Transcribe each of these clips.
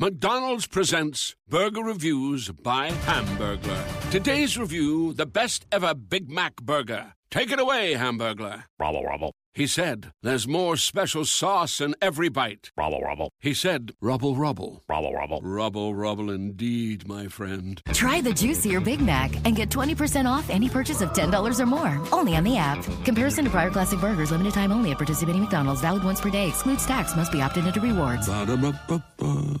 McDonald's presents Burger Reviews by Hamburglar. Today's review the best ever Big Mac burger. Take it away, Hamburglar. Rubble, rubble. He said, There's more special sauce in every bite. Rubble, rubble. He said, Rubble, rubble. Rubble, rubble. Rubble, rubble indeed, my friend. Try the juicier Big Mac and get 20% off any purchase of $10 or more. Only on the app. Comparison to prior classic burgers, limited time only at participating McDonald's, valid once per day, excludes tax, must be opted into rewards. Ba-da-ba-ba-ba.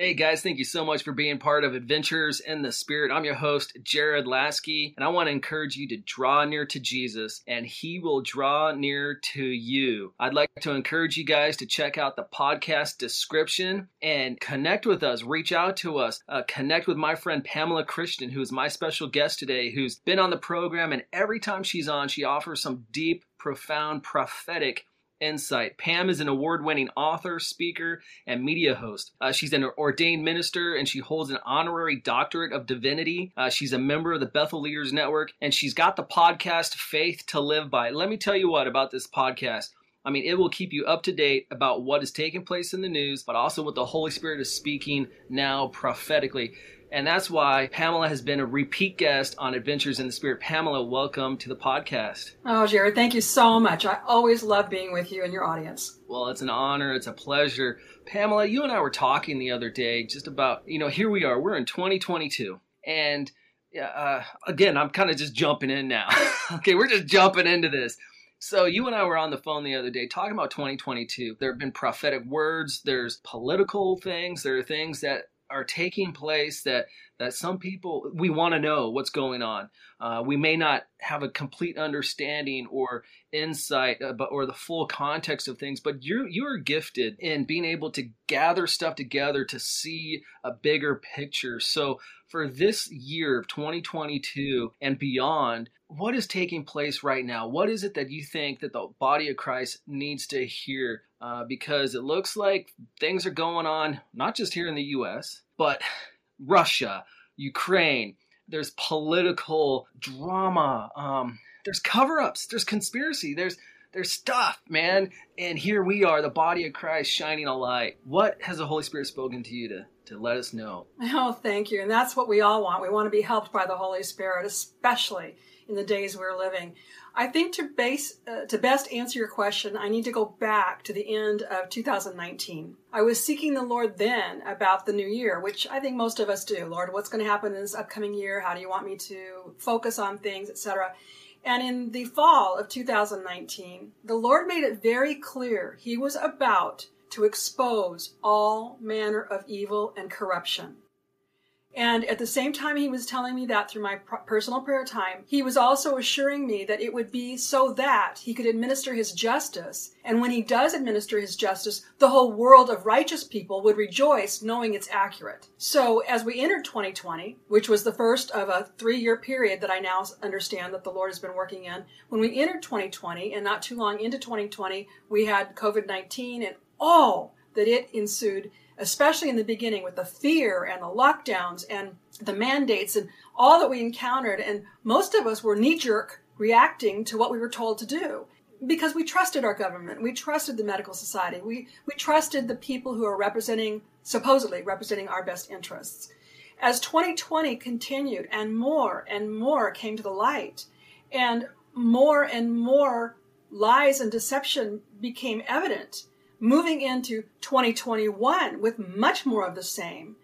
Hey guys, thank you so much for being part of Adventures in the Spirit. I'm your host, Jared Lasky, and I want to encourage you to draw near to Jesus, and He will draw near to you. I'd like to encourage you guys to check out the podcast description and connect with us, reach out to us, uh, connect with my friend Pamela Christian, who is my special guest today, who's been on the program, and every time she's on, she offers some deep, profound, prophetic insight. Pam is an award winning author, speaker, and media host. Uh, she's an ordained minister and she holds an honorary doctorate of divinity. Uh, she's a member of the Bethel Leaders Network and she's got the podcast Faith to Live By. Let me tell you what about this podcast. I mean, it will keep you up to date about what is taking place in the news, but also what the Holy Spirit is speaking now prophetically. And that's why Pamela has been a repeat guest on Adventures in the Spirit. Pamela, welcome to the podcast. Oh, Jared, thank you so much. I always love being with you and your audience. Well, it's an honor. It's a pleasure. Pamela, you and I were talking the other day just about, you know, here we are. We're in 2022. And uh, again, I'm kind of just jumping in now. okay, we're just jumping into this. So you and I were on the phone the other day talking about 2022. There have been prophetic words, there's political things, there are things that are taking place that that some people we want to know what's going on. Uh, we may not have a complete understanding or insight, uh, but or the full context of things. But you're you're gifted in being able to gather stuff together to see a bigger picture. So for this year of 2022 and beyond, what is taking place right now? What is it that you think that the body of Christ needs to hear? Uh, because it looks like things are going on, not just here in the U.S., but Russia, Ukraine. There's political drama. Um, there's cover-ups. There's conspiracy. There's there's stuff, man. And here we are, the body of Christ, shining a light. What has the Holy Spirit spoken to you to to let us know? Oh, thank you. And that's what we all want. We want to be helped by the Holy Spirit, especially in the days we're living. I think to base uh, to best answer your question, I need to go back to the end of 2019. I was seeking the Lord then about the new year, which I think most of us do. Lord, what's going to happen in this upcoming year? How do you want me to focus on things, etc. And in the fall of 2019, the Lord made it very clear He was about to expose all manner of evil and corruption. And at the same time he was telling me that through my personal prayer time, he was also assuring me that it would be so that he could administer his justice. And when he does administer his justice, the whole world of righteous people would rejoice knowing it's accurate. So as we entered 2020, which was the first of a three year period that I now understand that the Lord has been working in, when we entered 2020 and not too long into 2020, we had COVID 19 and all that it ensued especially in the beginning with the fear and the lockdowns and the mandates and all that we encountered. And most of us were knee jerk reacting to what we were told to do because we trusted our government. We trusted the medical society. We, we trusted the people who are representing, supposedly representing our best interests. As 2020 continued and more and more came to the light and more and more lies and deception became evident, moving into 2021 with much more of the same.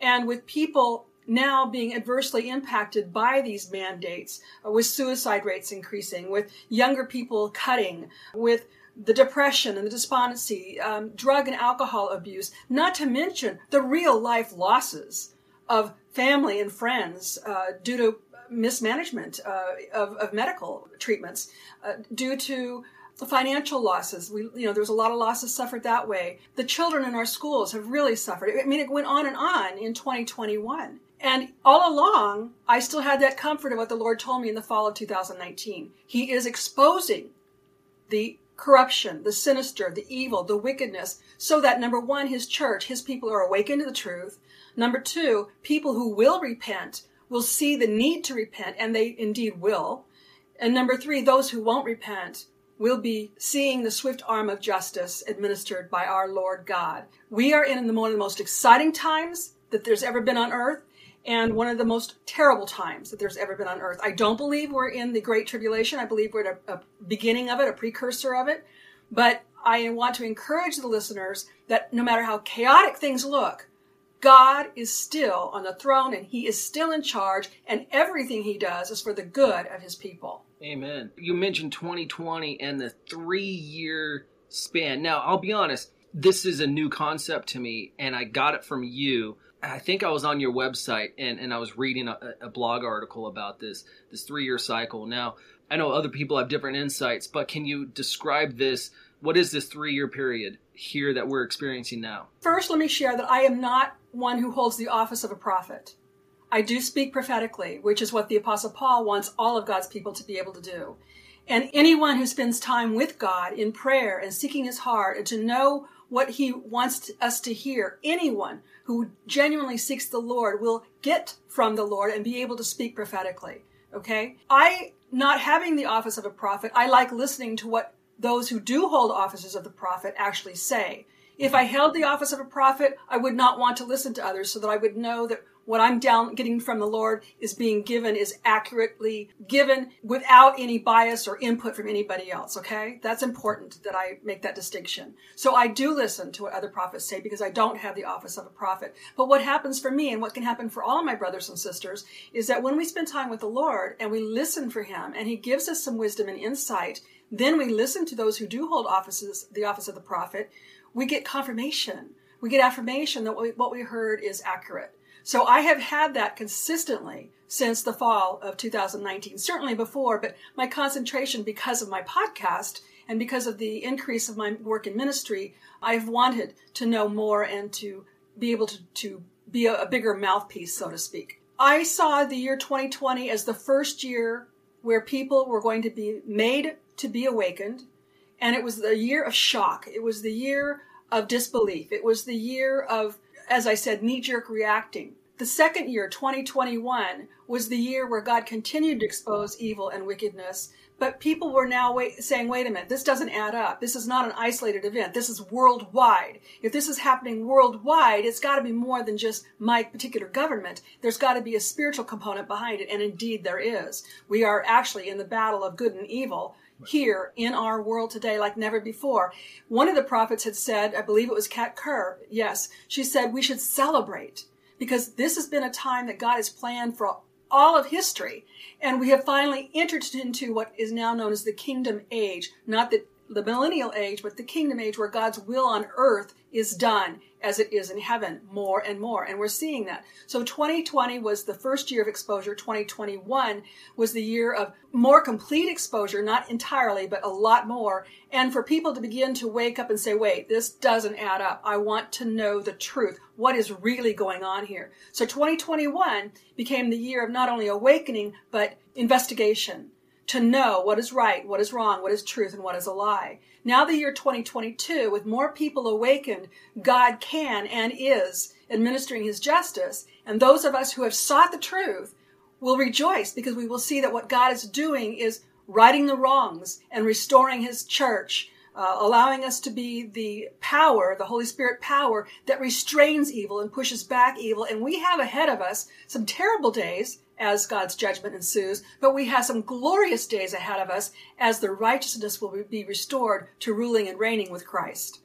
And with people now being adversely impacted by these mandates, uh, with suicide rates increasing, with younger people cutting, with the depression and the despondency, um, drug and alcohol abuse, not to mention the real life losses of family and friends uh, due to mismanagement uh, of, of, medical treatments, uh, due to financial losses. We, you know, there was a lot of losses suffered that way. The children in our schools have really suffered. I mean, it went on and on in 2021. And all along, I still had that comfort of what the Lord told me in the fall of 2019. He is exposing the corruption, the sinister, the evil, the wickedness, so that number one, his church, his people are awakened to the truth. Number two, people who will repent will see the need to repent, and they indeed will. And number three, those who won't repent will be seeing the swift arm of justice administered by our Lord God. We are in one of the most exciting times that there's ever been on earth and one of the most terrible times that there's ever been on earth. I don't believe we're in the Great Tribulation. I believe we're at a, a beginning of it, a precursor of it. But I want to encourage the listeners that no matter how chaotic things look, God is still on the throne and he is still in charge, and everything he does is for the good of his people. Amen. You mentioned 2020 and the three year span. Now, I'll be honest, this is a new concept to me, and I got it from you. I think I was on your website and, and I was reading a, a blog article about this this three year cycle. Now I know other people have different insights, but can you describe this? What is this three year period here that we're experiencing now? First, let me share that I am not one who holds the office of a prophet. I do speak prophetically, which is what the Apostle Paul wants all of God's people to be able to do. And anyone who spends time with God in prayer and seeking his heart and to know what he wants us to hear, anyone who genuinely seeks the Lord will get from the Lord and be able to speak prophetically. Okay? I, not having the office of a prophet, I like listening to what those who do hold offices of the prophet actually say. If I held the office of a prophet, I would not want to listen to others so that I would know that what I'm down getting from the Lord is being given is accurately given without any bias or input from anybody else. Okay. That's important that I make that distinction. So I do listen to what other prophets say because I don't have the office of a prophet. But what happens for me and what can happen for all my brothers and sisters is that when we spend time with the Lord and we listen for him and he gives us some wisdom and insight, then we listen to those who do hold offices, the office of the prophet. We get confirmation. We get affirmation that what we heard is accurate. So I have had that consistently since the fall of 2019, certainly before, but my concentration because of my podcast and because of the increase of my work in ministry, I've wanted to know more and to be able to, to be a, a bigger mouthpiece, so to speak. I saw the year 2020 as the first year where people were going to be made to be awakened. And it was the year of shock. It was the year of disbelief. It was the year of as I said, knee jerk reacting. The second year, 2021, was the year where God continued to expose evil and wickedness. But people were now wait, saying, wait a minute, this doesn't add up. This is not an isolated event. This is worldwide. If this is happening worldwide, it's got to be more than just my particular government. There's got to be a spiritual component behind it. And indeed, there is. We are actually in the battle of good and evil here in our world today like never before. One of the prophets had said, I believe it was Kat Kerr, yes, she said we should celebrate because this has been a time that God has planned for all of history. And we have finally entered into what is now known as the kingdom age, not the, the millennial age, but the kingdom age where God's will on earth is done as it is in heaven more and more. And we're seeing that. So 2020 was the first year of exposure. 2021 was the year of more complete exposure, not entirely, but a lot more. And for people to begin to wake up and say, wait, this doesn't add up. I want to know the truth. What is really going on here? So 2021 became the year of not only awakening, but investigation to know what is right, what is wrong, what is truth, and what is a lie. Now, the year 2022, with more people awakened, God can and is administering his justice. And those of us who have sought the truth will rejoice because we will see that what God is doing is righting the wrongs and restoring his church, uh, allowing us to be the power, the Holy Spirit power that restrains evil and pushes back evil. And we have ahead of us some terrible days as God's judgment ensues, but we have some glorious days ahead of us as the righteousness will be restored to ruling and reigning with Christ.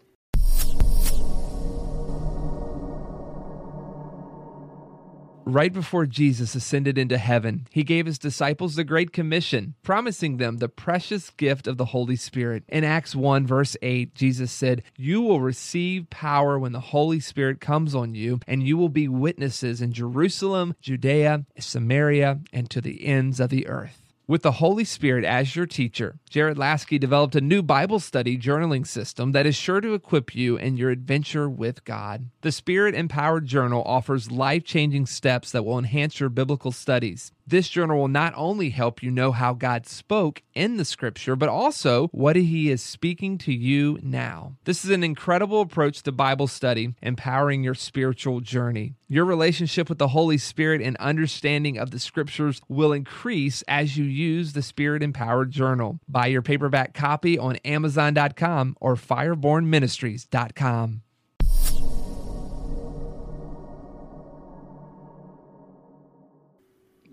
Right before Jesus ascended into heaven, he gave his disciples the Great Commission, promising them the precious gift of the Holy Spirit. In Acts 1, verse 8, Jesus said, You will receive power when the Holy Spirit comes on you, and you will be witnesses in Jerusalem, Judea, Samaria, and to the ends of the earth. With the Holy Spirit as your teacher, Jared Lasky developed a new Bible study journaling system that is sure to equip you in your adventure with God. The Spirit Empowered Journal offers life changing steps that will enhance your biblical studies. This journal will not only help you know how God spoke in the scripture, but also what he is speaking to you now. This is an incredible approach to Bible study, empowering your spiritual journey. Your relationship with the Holy Spirit and understanding of the scriptures will increase as you use the Spirit Empowered Journal. Buy your paperback copy on Amazon.com or FirebornMinistries.com.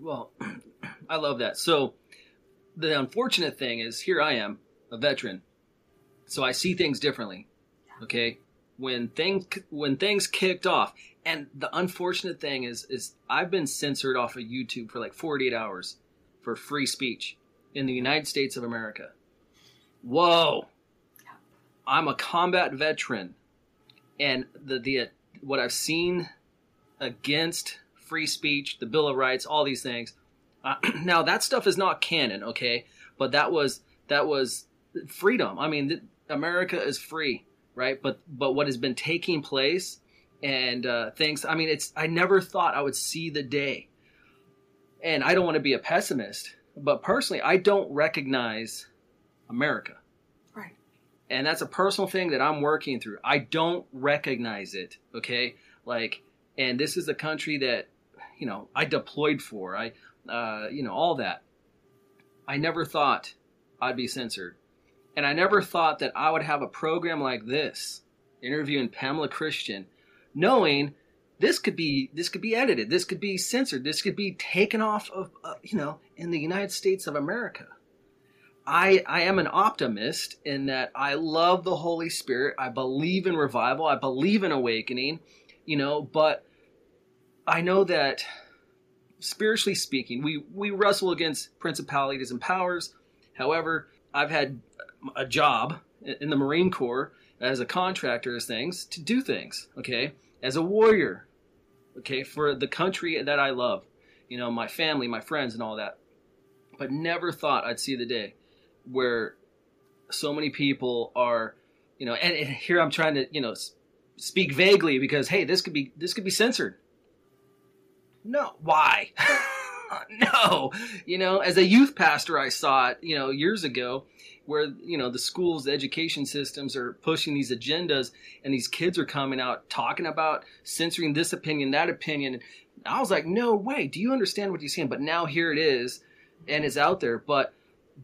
Well, I love that. So the unfortunate thing is here I am, a veteran. So I see things differently. Okay? When things when things kicked off, and the unfortunate thing is is I've been censored off of YouTube for like 48 hours for free speech in the United States of America. Whoa. I'm a combat veteran and the the what I've seen against free speech, the Bill of Rights, all these things. Uh, now that stuff is not canon, okay? But that was that was freedom. I mean, th- America is free, right? But but what has been taking place and uh, things. I mean, it's. I never thought I would see the day. And I don't want to be a pessimist, but personally, I don't recognize America. Right. And that's a personal thing that I'm working through. I don't recognize it. Okay, like, and this is a country that you know I deployed for. I, uh, you know, all that. I never thought I'd be censored, and I never thought that I would have a program like this, interviewing Pamela Christian, knowing this could be this could be edited, this could be censored, this could be taken off of uh, you know in the United States of America. I, I am an optimist in that I love the Holy Spirit. I believe in revival. I believe in awakening, you know, but I know that spiritually speaking, we, we wrestle against principalities and powers. However, I've had a job in the Marine Corps as a contractor as things to do things, okay? As a warrior, okay, for the country that I love, you know, my family, my friends, and all that. But never thought I'd see the day where so many people are, you know, and, and here I'm trying to, you know, speak vaguely because hey, this could be this could be censored. No, why? no, you know, as a youth pastor, I saw it, you know, years ago, where you know the schools, the education systems are pushing these agendas, and these kids are coming out talking about censoring this opinion, that opinion. I was like, no way. Do you understand what you're saying? But now here it is, and it's out there. But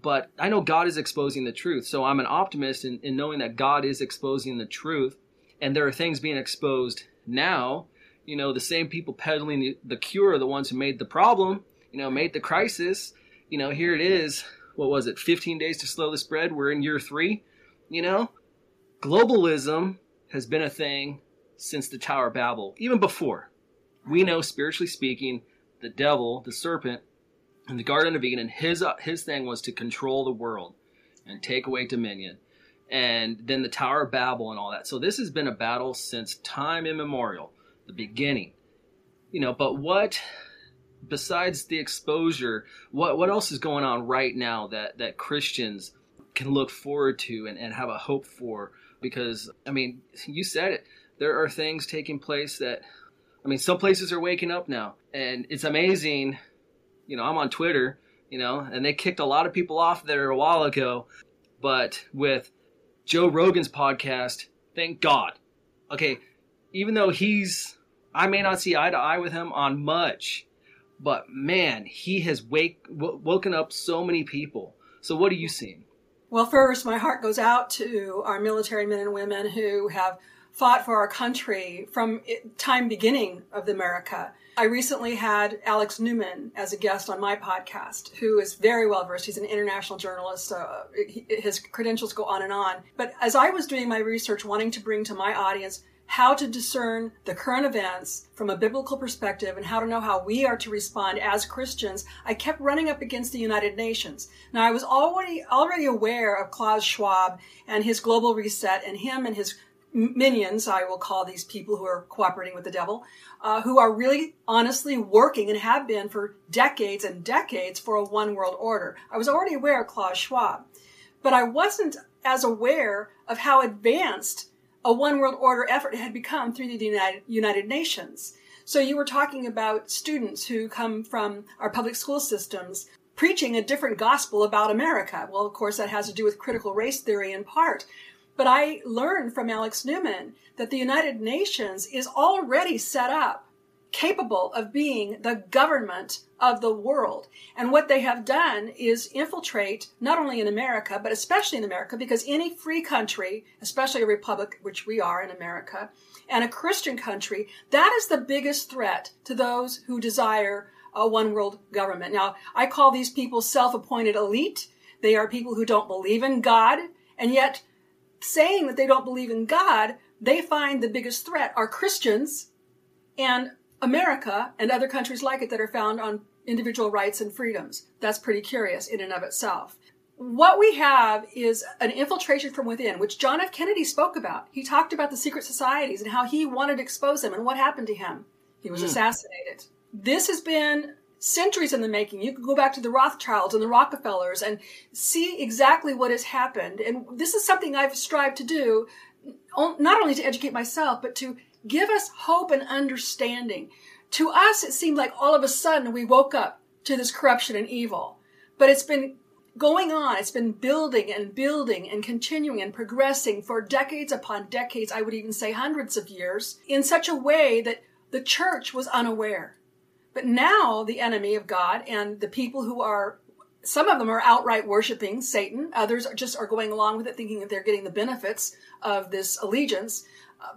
but I know God is exposing the truth. So I'm an optimist in, in knowing that God is exposing the truth, and there are things being exposed now you know, the same people peddling the, cure are the ones who made the problem, you know, made the crisis. You know, here it is. What was it? 15 days to slow the spread. We're in year three. You know, globalism has been a thing since the Tower of Babel, even before. We know, spiritually speaking, the devil, the serpent, in the Garden of Eden, his uh, his thing was to control the world and take away dominion, and then the Tower of Babel and all that. So this has been a battle since time immemorial the beginning. You know, but what besides the exposure, what what else is going on right now that that Christians can look forward to and, and have a hope for? Because I mean, you said it. There are things taking place that I mean, some places are waking up now, and it's amazing. You know, I'm on Twitter, you know, and they kicked a lot of people off there a while ago, but with Joe Rogan's podcast, thank God. Okay, even though he's I may not see eye to eye with him on much, but man, he has wake w- woken up so many people. So what are you seeing? Well, first, my heart goes out to our military men and women who have fought for our country from time beginning of America. I recently had Alex Newman as a guest on my podcast, who is very well versed. He's an international journalist. Uh, his credentials go on and on. But as I was doing my research, wanting to bring to my audience how to discern the current events from a biblical perspective and how to know how we are to respond as Christians, I kept running up against the United Nations. Now I was already already aware of Klaus Schwab and his global reset and him and his minions, I will call these people who are cooperating with the devil, uh, who are really honestly working and have been for decades and decades for a one world order. I was already aware of Klaus Schwab, but I wasn't as aware of how advanced a one world order effort had become through the United, United Nations. So you were talking about students who come from our public school systems preaching a different gospel about America. Well, of course, that has to do with critical race theory in part. But I learned from Alex Newman that the United Nations is already set up capable of being the government of the world. And what they have done is infiltrate not only in America, but especially in America, because any free country, especially a republic, which we are in America, and a Christian country, that is the biggest threat to those who desire a one world government. Now, I call these people self appointed elite. They are people who don't believe in God, and yet saying that they don't believe in God, they find the biggest threat are Christians and America and other countries like it that are found on individual rights and freedoms. That's pretty curious in and of itself. What we have is an infiltration from within, which John F. Kennedy spoke about. He talked about the secret societies and how he wanted to expose them and what happened to him. He was mm. assassinated. This has been centuries in the making. You can go back to the Rothschilds and the Rockefellers and see exactly what has happened. And this is something I've strived to do, not only to educate myself, but to give us hope and understanding. To us, it seemed like all of a sudden we woke up to this corruption and evil. But it's been going on. It's been building and building and continuing and progressing for decades upon decades. I would even say hundreds of years in such a way that the church was unaware. But now the enemy of God and the people who are some of them are outright worshiping Satan. Others are just are going along with it, thinking that they're getting the benefits of this allegiance.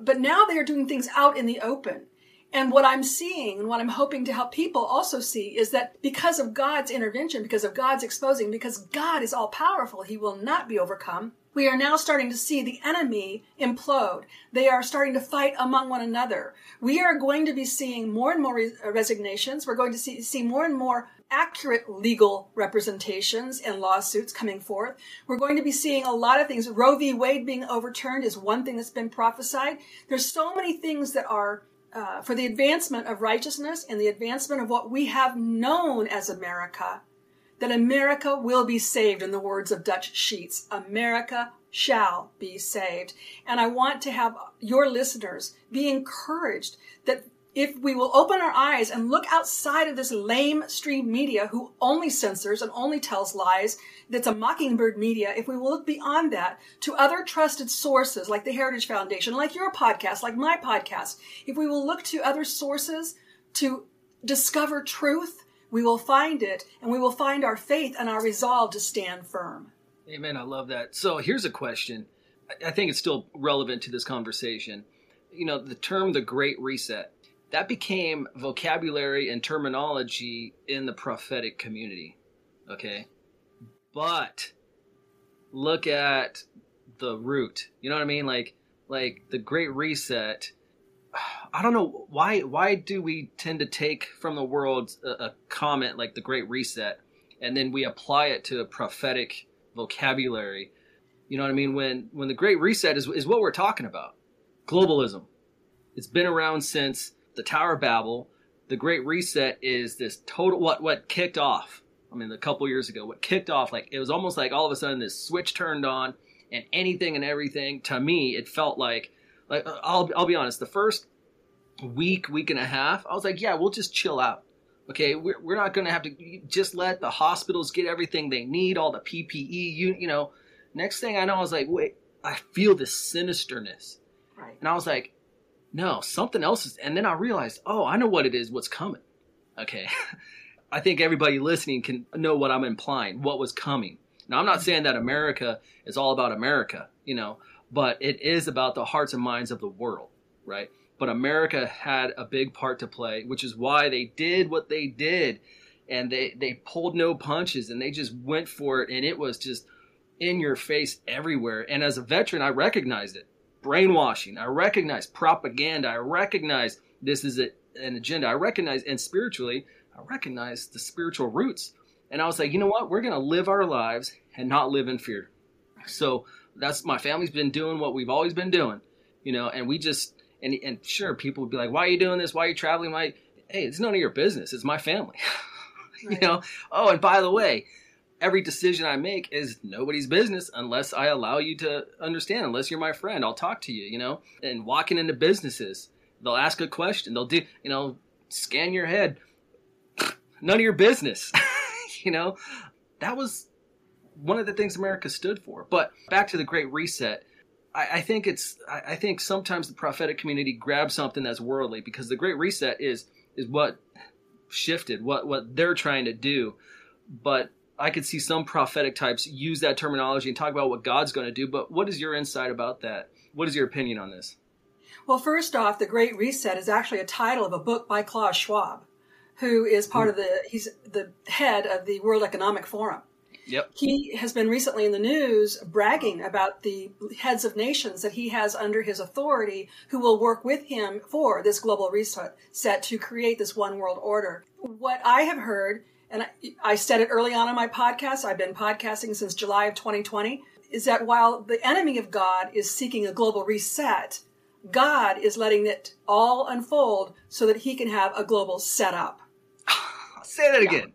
But now they are doing things out in the open. And what I'm seeing and what I'm hoping to help people also see is that because of God's intervention, because of God's exposing, because God is all powerful, he will not be overcome. We are now starting to see the enemy implode. They are starting to fight among one another. We are going to be seeing more and more resignations. We're going to see, see more and more accurate legal representations and lawsuits coming forth. We're going to be seeing a lot of things. Roe v. Wade being overturned is one thing that's been prophesied. There's so many things that are uh, for the advancement of righteousness and the advancement of what we have known as America, that America will be saved, in the words of Dutch Sheets. America shall be saved. And I want to have your listeners be encouraged that if we will open our eyes and look outside of this lame stream media who only censors and only tells lies, that's a mockingbird media, if we will look beyond that to other trusted sources like the Heritage Foundation, like your podcast, like my podcast, if we will look to other sources to discover truth, we will find it and we will find our faith and our resolve to stand firm. Amen. I love that. So here's a question. I think it's still relevant to this conversation. You know, the term the Great Reset that became vocabulary and terminology in the prophetic community. Okay. But look at the root. You know what I mean? Like like the great reset. I don't know why why do we tend to take from the world a, a comment like the great reset and then we apply it to a prophetic vocabulary. You know what I mean? When when the great reset is is what we're talking about. Globalism. It's been around since the Tower of Babel, the Great Reset is this total what what kicked off. I mean, a couple years ago, what kicked off like it was almost like all of a sudden this switch turned on, and anything and everything. To me, it felt like like uh, I'll I'll be honest, the first week week and a half, I was like, yeah, we'll just chill out. Okay, we're we're not gonna have to just let the hospitals get everything they need, all the PPE. You you know, next thing I know, I was like, wait, I feel this sinisterness, right? And I was like, no, something else is. And then I realized, oh, I know what it is, what's coming. Okay. I think everybody listening can know what I'm implying, what was coming. Now, I'm not saying that America is all about America, you know, but it is about the hearts and minds of the world, right? But America had a big part to play, which is why they did what they did. And they, they pulled no punches and they just went for it. And it was just in your face everywhere. And as a veteran, I recognized it. Brainwashing. I recognize propaganda. I recognize this is a, an agenda. I recognize, and spiritually, I recognize the spiritual roots. And I was like, you know what? We're going to live our lives and not live in fear. So that's my family's been doing what we've always been doing, you know, and we just, and, and sure, people would be like, why are you doing this? Why are you traveling? Why? Hey, it's none of your business. It's my family. Right. you know, oh, and by the way, every decision I make is nobody's business unless I allow you to understand, unless you're my friend. I'll talk to you, you know, and walking into businesses, they'll ask a question. They'll do, you know, scan your head. None of your business. you know, that was one of the things America stood for. But back to the Great Reset, I, think it's I think sometimes the prophetic community grabs something that's worldly because the Great Reset is is what shifted, what what they're trying to do. But I could see some prophetic types use that terminology and talk about what God's going to do. But what is your insight about that? What is your opinion on this? Well, first off, the Great Reset is actually a title of a book by Klaus Schwab, who is part of the he's the head of the World Economic Forum. Yep. He has been recently in the news bragging about the heads of nations that he has under his authority who will work with him for this global reset set to create this one world order. What I have heard, and I, I said it early on in my podcast, I've been podcasting since July of 2020, is that while the enemy of God is seeking a global reset, God is letting it all unfold so that he can have a global setup. Say that again.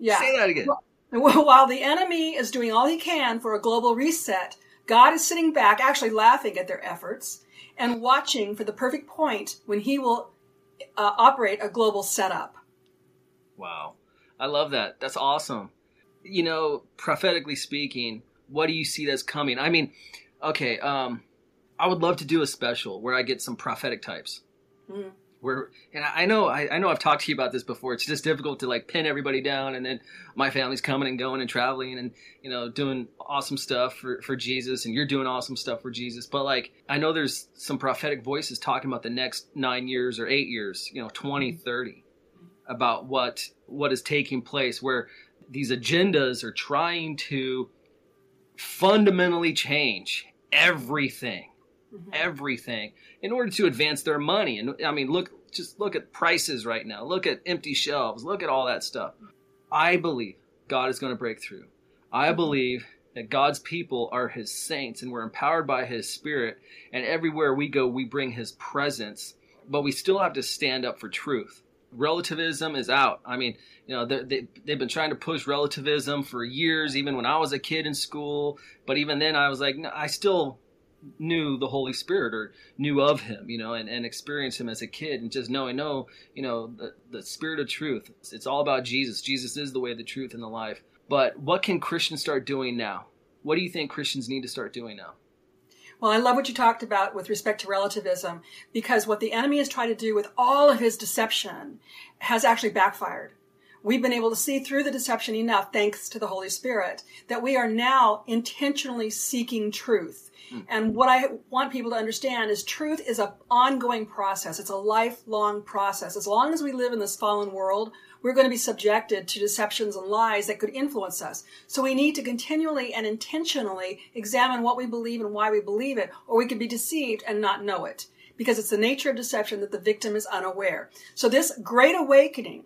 Yeah. Say that again. Well, while the enemy is doing all he can for a global reset, God is sitting back, actually laughing at their efforts and watching for the perfect point when he will uh, operate a global setup. Wow. I love that. That's awesome. You know, prophetically speaking, what do you see that's coming? I mean, okay, um, I would love to do a special where I get some prophetic types. Mm we're and I know I, I, know I've talked to you about this before. It's just difficult to like pin everybody down, and then my family's coming and going and traveling, and you know doing awesome stuff for for Jesus, and you're doing awesome stuff for Jesus. But like I know there's some prophetic voices talking about the next nine years or eight years, you know, 20, 30, about what what is taking place, where these agendas are trying to fundamentally change everything Mm-hmm. everything in order to advance their money. And I mean, look, just look at prices right now. Look at empty shelves. Look at all that stuff. I believe God is going to break through. I mm-hmm. believe that God's people are his saints and we're empowered by his spirit. And everywhere we go, we bring his presence, but we still have to stand up for truth. Relativism is out. I mean, you know, they, they've been trying to push relativism for years, even when I was a kid in school. But even then, I was like, no, I still knew the Holy Spirit or knew of him, you know, and, and experienced him as a kid and just knowing, no, you know, the, the spirit of truth. It's, it's all about Jesus. Jesus is the way, the truth, and the life. But what can Christians start doing now? What do you think Christians need to start doing now? Well, I love what you talked about with respect to relativism, because what the enemy has tried to do with all of his deception has actually backfired. We've been able to see through the deception enough, thanks to the Holy Spirit, that we are now intentionally seeking truth. Hmm. And what I want people to understand is truth is an ongoing process. It's a lifelong process. As long as we live in this fallen world, we're going to be subjected to deceptions and lies that could influence us. So we need to continually and intentionally examine what we believe and why we believe it, or we could be deceived and not know it. Because it's the nature of deception that the victim is unaware. So this great awakening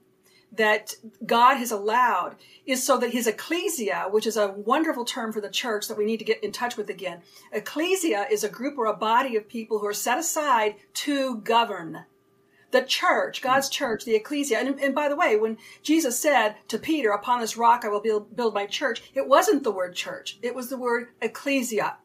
that God has allowed is so that his ecclesia, which is a wonderful term for the church that we need to get in touch with again. Ecclesia is a group or a body of people who are set aside to govern. The church, God's mm. church, the ecclesia. And, and by the way, when Jesus said to Peter, upon this rock I will build, build my church, it wasn't the word church. It was the word ecclesia.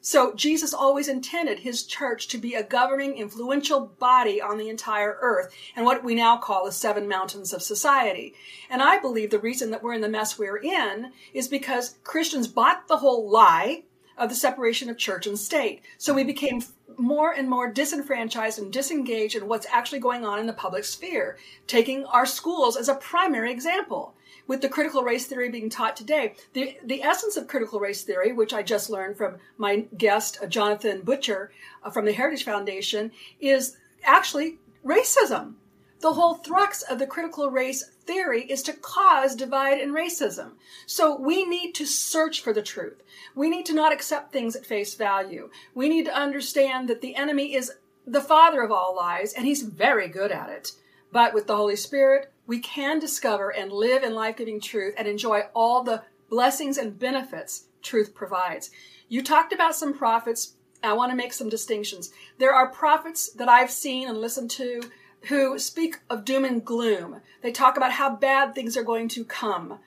So Jesus always intended his church to be a governing, influential body on the entire earth and what we now call the seven mountains of society. And I believe the reason that we're in the mess we're in is because Christians bought the whole lie of the separation of church and state. So we became more and more disenfranchised and disengaged in what's actually going on in the public sphere, taking our schools as a primary example with the critical race theory being taught today. The, the essence of critical race theory, which I just learned from my guest, uh, Jonathan Butcher uh, from the Heritage Foundation, is actually racism. The whole thrust of the critical race theory is to cause divide and racism. So we need to search for the truth. We need to not accept things at face value. We need to understand that the enemy is the father of all lies and he's very good at it. But with the Holy Spirit, we can discover and live in life giving truth and enjoy all the blessings and benefits truth provides. You talked about some prophets. I want to make some distinctions. There are prophets that I've seen and listened to who speak of doom and gloom. They talk about how bad things are going to come.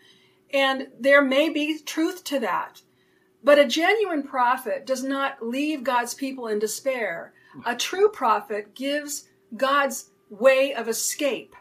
And there may be truth to that. But a genuine prophet does not leave God's people in despair. A true prophet gives God's way of escape.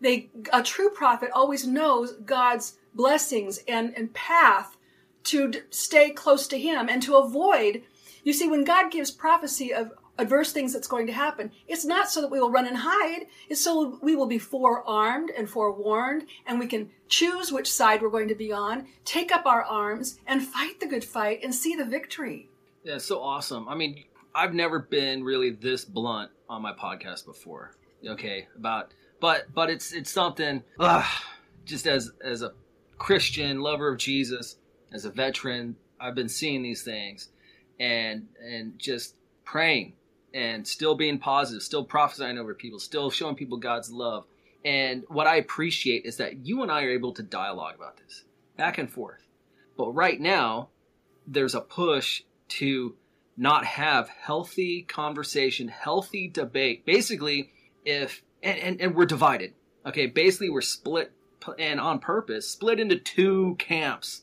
They, a true prophet always knows God's blessings and, and path to d- stay close to Him and to avoid. You see, when God gives prophecy of adverse things that's going to happen. It's not so that we will run and hide. It's so we will be forearmed and forewarned and we can choose which side we're going to be on, take up our arms and fight the good fight and see the victory. Yeah, it's so awesome. I mean, I've never been really this blunt on my podcast before. Okay, about but but it's it's something uh, just as as a Christian lover of Jesus, as a veteran, I've been seeing these things and and just praying and still being positive, still prophesying over people, still showing people God's love. And what I appreciate is that you and I are able to dialogue about this back and forth. But right now, there's a push to not have healthy conversation, healthy debate. Basically, if, and, and, and we're divided. Okay, basically, we're split and on purpose, split into two camps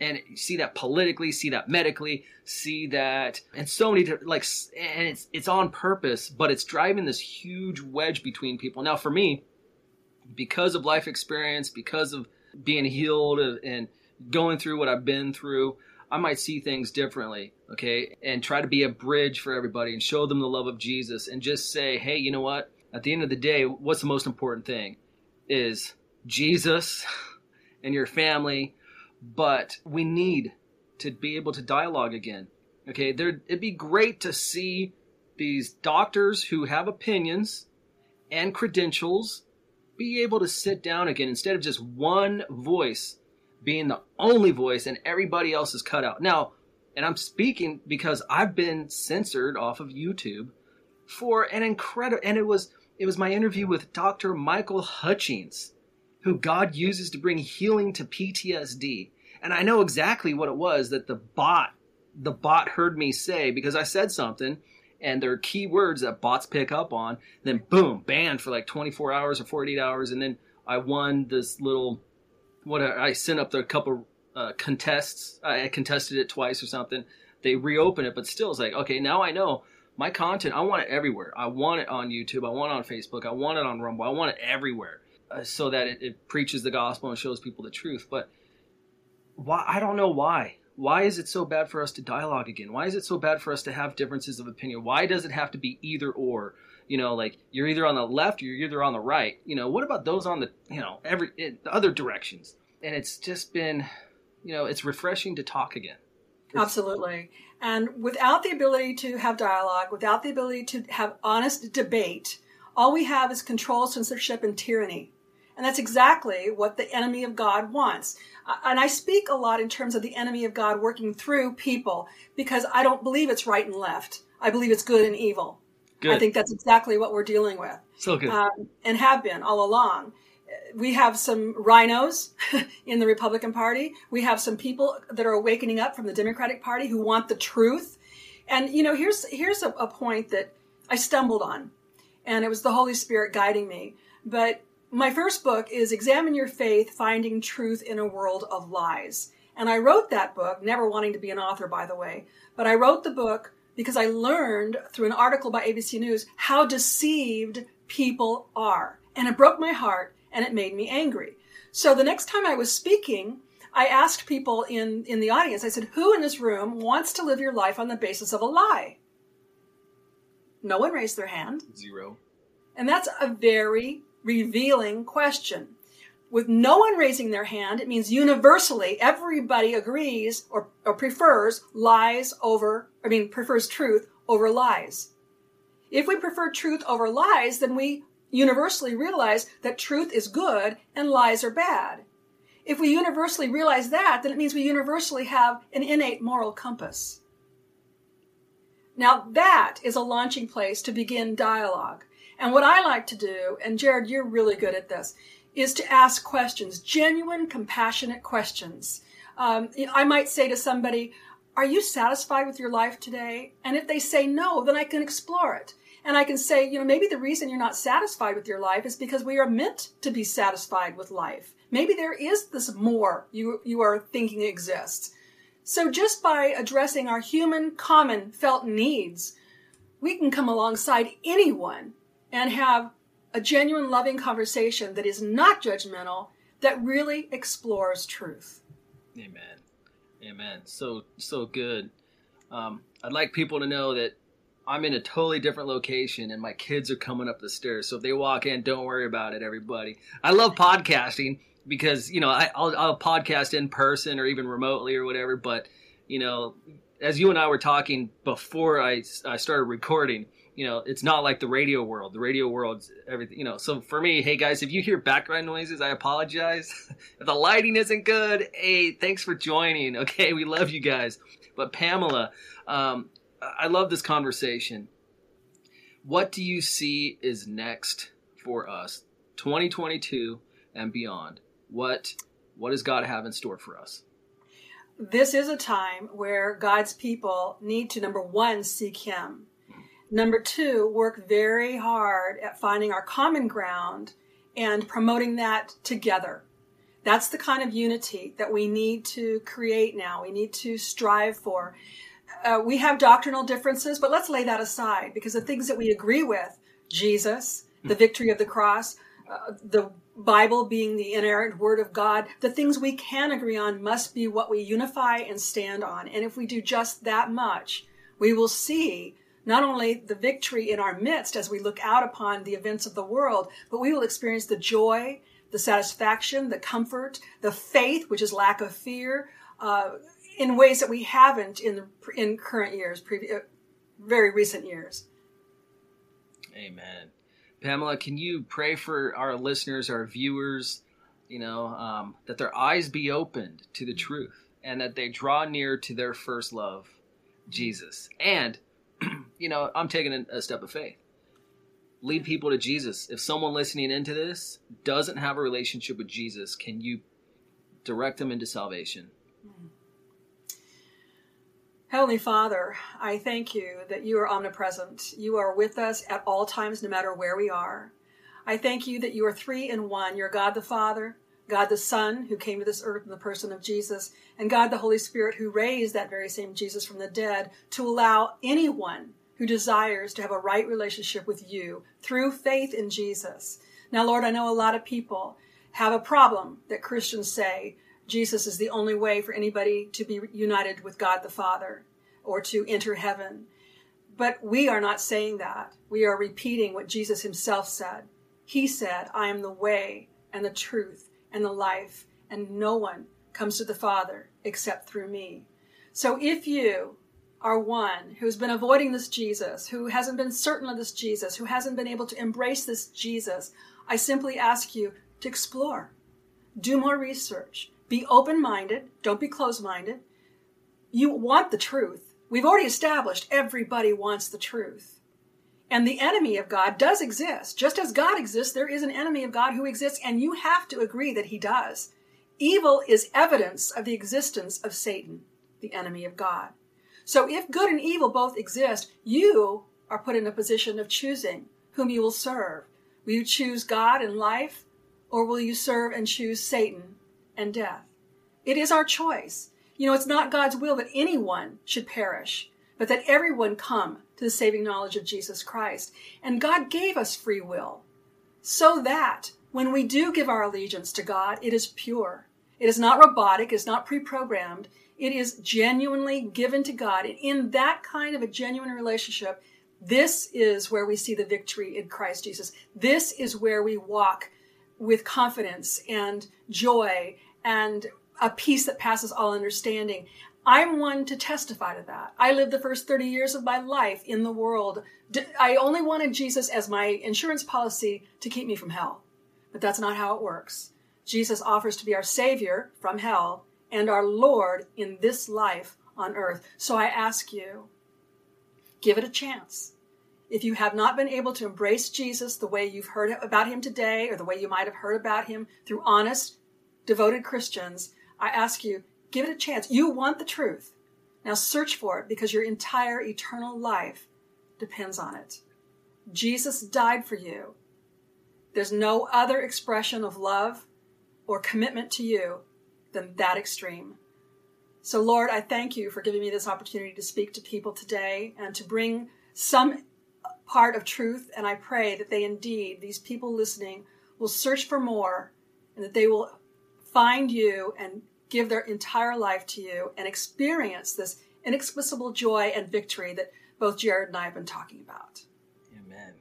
and see that politically, see that medically, see that, and so many like, and it's it's on purpose, but it's driving this huge wedge between people. Now, for me, because of life experience, because of being healed and going through what I've been through, I might see things differently, okay, and try to be a bridge for everybody and show them the love of Jesus, and just say, hey, you know what? At the end of the day, what's the most important thing? Is Jesus and your family but we need to be able to dialogue again. Okay, there it'd be great to see these doctors who have opinions and credentials be able to sit down again instead of just one voice being the only voice and everybody else is cut out. Now, and I'm speaking because I've been censored off of YouTube for an incredible and it was it was my interview with Dr. Michael Hutchings who God uses to bring healing to PTSD. And I know exactly what it was that the bot, the bot heard me say because I said something and there are key words that bots pick up on. Then boom, banned for like 24 hours or 48 hours. And then I won this little, what I sent up the couple uh, contests. I contested it twice or something. They reopen it, but still it's like, okay, now I know my content. I want it everywhere. I want it on YouTube. I want it on Facebook. I want it on Rumble. I want it everywhere. Uh, so that it, it, preaches the gospel and shows people the truth. But why? I don't know why. Why is it so bad for us to dialogue again? Why is it so bad for us to have differences of opinion? Why does it have to be either or? You know, like you're either on the left or you're either on the right. You know, what about those on the you know every the other directions? And it's just been, you know, it's refreshing to talk again. It's, Absolutely. And without the ability to have dialogue, without the ability to have honest debate, all we have is control, censorship, and tyranny. And that's exactly what the enemy of God wants. And I speak a lot in terms of the enemy of God working through people because I don't believe it's right and left. I believe it's good and evil. Good. I think that's exactly what we're dealing with. So good. Um, and have been all along. We have some RINOs in the Republican Party. We have some people that are awakening up from the Democratic Party who want the truth. And, you know, here's, here's a, a point that I stumbled on. And it was the Holy Spirit guiding me. But my first book is Examine Your Faith Finding Truth in a World of Lies. And I wrote that book, never wanting to be an author, by the way, but I wrote the book because I learned through an article by ABC News how deceived people are. And it broke my heart and it made me angry. So the next time I was speaking, I asked people in, in the audience, I said, who in this room wants to live your life on the basis of a lie? No one raised their hand. Zero. And that's a very revealing question. With no one raising their hand, it means universally everybody agrees or, or prefers lies over, I mean, prefers truth over lies. If we prefer truth over lies, then we universally realize that truth is good and lies are bad. If we universally realize that, then it means we universally have an innate moral compass. Now that is a launching place to begin dialogue. And what I like to do, and Jared, you're really good at this, is to ask questions, genuine, compassionate questions. Um, I might say to somebody, Are you satisfied with your life today? And if they say no, then I can explore it. And I can say, you know, maybe the reason you're not satisfied with your life is because we are meant to be satisfied with life. Maybe there is this more you, you are thinking exists. So just by addressing our human, common, felt needs, we can come alongside anyone and have a genuine, loving conversation that is not judgmental, that really explores truth. Amen. Amen. So, so good. Um, I'd like people to know that I'm in a totally different location and my kids are coming up the stairs. So if they walk in, don't worry about it, everybody. I love podcasting because you know I, will I'll podcast in person or even remotely or whatever. But you know, as you and I were talking before I I started recording, you know, it's not like the radio world. The radio world's everything. You know, so for me, hey guys, if you hear background noises, I apologize. if the lighting isn't good, hey, thanks for joining. Okay, we love you guys. But Pamela, um, I love this conversation. What do you see is next for us, 2022 and beyond? What what does God have in store for us? This is a time where God's people need to number one seek Him. Number two, work very hard at finding our common ground and promoting that together. That's the kind of unity that we need to create now. We need to strive for. Uh, we have doctrinal differences, but let's lay that aside because the things that we agree with, Jesus, the victory of the cross, uh, the Bible being the inerrant word of God, the things we can agree on must be what we unify and stand on. And if we do just that much, we will see not only the victory in our midst as we look out upon the events of the world, but we will experience the joy, the satisfaction, the comfort, the faith, which is lack of fear, uh, in ways that we haven't in in current years, uh, very recent years. Amen. Pamela, can you pray for our listeners, our viewers, you know, um, that their eyes be opened to the truth and that they draw near to their first love, Jesus. And, you know, I'm taking a step of faith. Lead people to Jesus. If someone listening into this doesn't have a relationship with Jesus, can you direct them into salvation? Mm-hmm. Heavenly Father, I thank you that you are omnipresent. You are with us at all times, no matter where we are. I thank you that you are three in one. You're God the Father, God the Son, who came to this earth in the person of Jesus, and God the Holy Spirit, who raised that very same Jesus from the dead to allow anyone who desires to have a right relationship with you through faith in Jesus. Now, Lord, I know a lot of people have a problem that Christians say Jesus is the only way for anybody to be united with God the Father or to enter heaven. But we are not saying that. We are repeating what Jesus himself said. He said, I am the way and the truth and the life, and no one comes to the Father except through me. So if you are one who's been avoiding this Jesus, who hasn't been certain of this Jesus, who hasn't been able to embrace this Jesus, I simply ask you to explore. Do more research. Be open minded. Don't be closed minded. You want the truth. We've already established everybody wants the truth. And the enemy of God does exist. Just as God exists, there is an enemy of God who exists, and you have to agree that he does. Evil is evidence of the existence of Satan, the enemy of God. So if good and evil both exist, you are put in a position of choosing whom you will serve. Will you choose God and life, or will you serve and choose Satan and death. It is our choice. You know, it's not God's will that anyone should perish, but that everyone come to the saving knowledge of Jesus Christ. And God gave us free will so that when we do give our allegiance to God, it is pure. It is not robotic, it's not pre programmed. It is genuinely given to God. And in that kind of a genuine relationship, this is where we see the victory in Christ Jesus. This is where we walk with confidence and joy and a peace that passes all understanding. I'm one to testify to that. I lived the first 30 years of my life in the world. I only wanted Jesus as my insurance policy to keep me from hell. But that's not how it works. Jesus offers to be our Savior from hell and our Lord in this life on earth. So I ask you, give it a chance. If you have not been able to embrace Jesus the way you've heard about him today or the way you might have heard about him through honest, devoted Christians, I ask you, give it a chance. You want the truth. Now search for it because your entire eternal life depends on it. Jesus died for you. There's no other expression of love or commitment to you than that extreme. So, Lord, I thank you for giving me this opportunity to speak to people today and to bring some part of truth. And I pray that they indeed, these people listening, will search for more and that they will find you and give their entire life to you and experience this inexplicable joy and victory that both Jared and I have been talking about. Amen.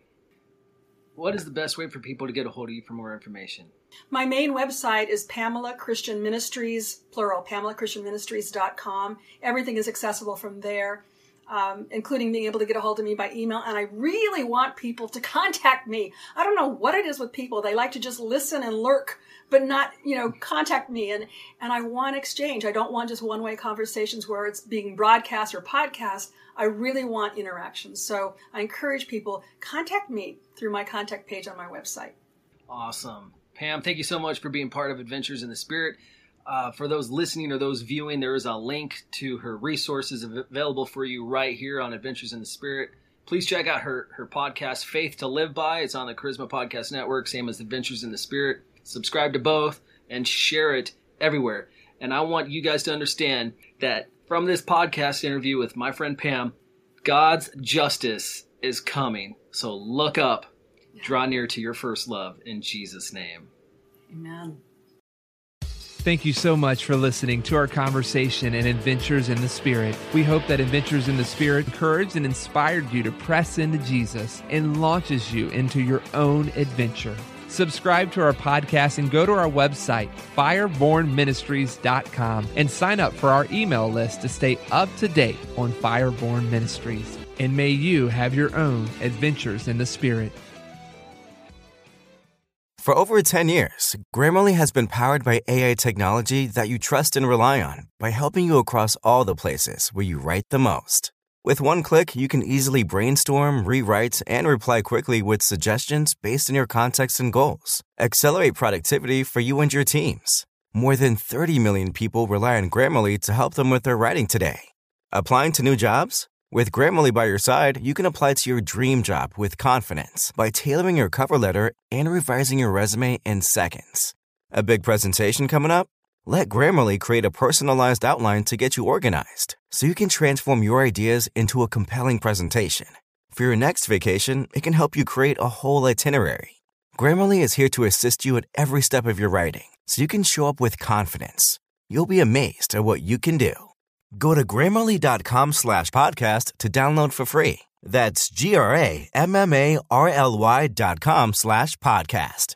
What is the best way for people to get a hold of you for more information? My main website is Pamela Christian Ministries, plural, PamelaChristianMinistries.com. Everything is accessible from there. Um, including being able to get a hold of me by email. And I really want people to contact me. I don't know what it is with people. They like to just listen and lurk, but not, you know, contact me. And, and I want exchange. I don't want just one way conversations where it's being broadcast or podcast. I really want interaction. So I encourage people, contact me through my contact page on my website. Awesome. Pam, thank you so much for being part of Adventures in the Spirit. Uh, for those listening or those viewing, there is a link to her resources available for you right here on Adventures in the Spirit. Please check out her, her podcast, Faith to Live By. It's on the Charisma Podcast Network, same as Adventures in the Spirit. Subscribe to both and share it everywhere. And I want you guys to understand that from this podcast interview with my friend Pam, God's justice is coming. So look up Draw near to your first love in Jesus' name. Amen. Thank you so much for listening to our conversation and Adventures in the Spirit. We hope that Adventures in the Spirit encouraged and inspired you to press into Jesus and launches you into your own adventure. Subscribe to our podcast and go to our website, firebornministries.com, and sign up for our email list to stay up to date on Fireborn Ministries. And may you have your own adventures in the Spirit. For over 10 years, Grammarly has been powered by AI technology that you trust and rely on by helping you across all the places where you write the most. With one click, you can easily brainstorm, rewrite, and reply quickly with suggestions based on your context and goals. Accelerate productivity for you and your teams. More than 30 million people rely on Grammarly to help them with their writing today. Applying to new jobs? With Grammarly by your side, you can apply to your dream job with confidence by tailoring your cover letter and revising your resume in seconds. A big presentation coming up? Let Grammarly create a personalized outline to get you organized so you can transform your ideas into a compelling presentation. For your next vacation, it can help you create a whole itinerary. Grammarly is here to assist you at every step of your writing so you can show up with confidence. You'll be amazed at what you can do. Go to grammarly.com slash podcast to download for free. That's G R A M M A R L Y dot com slash podcast.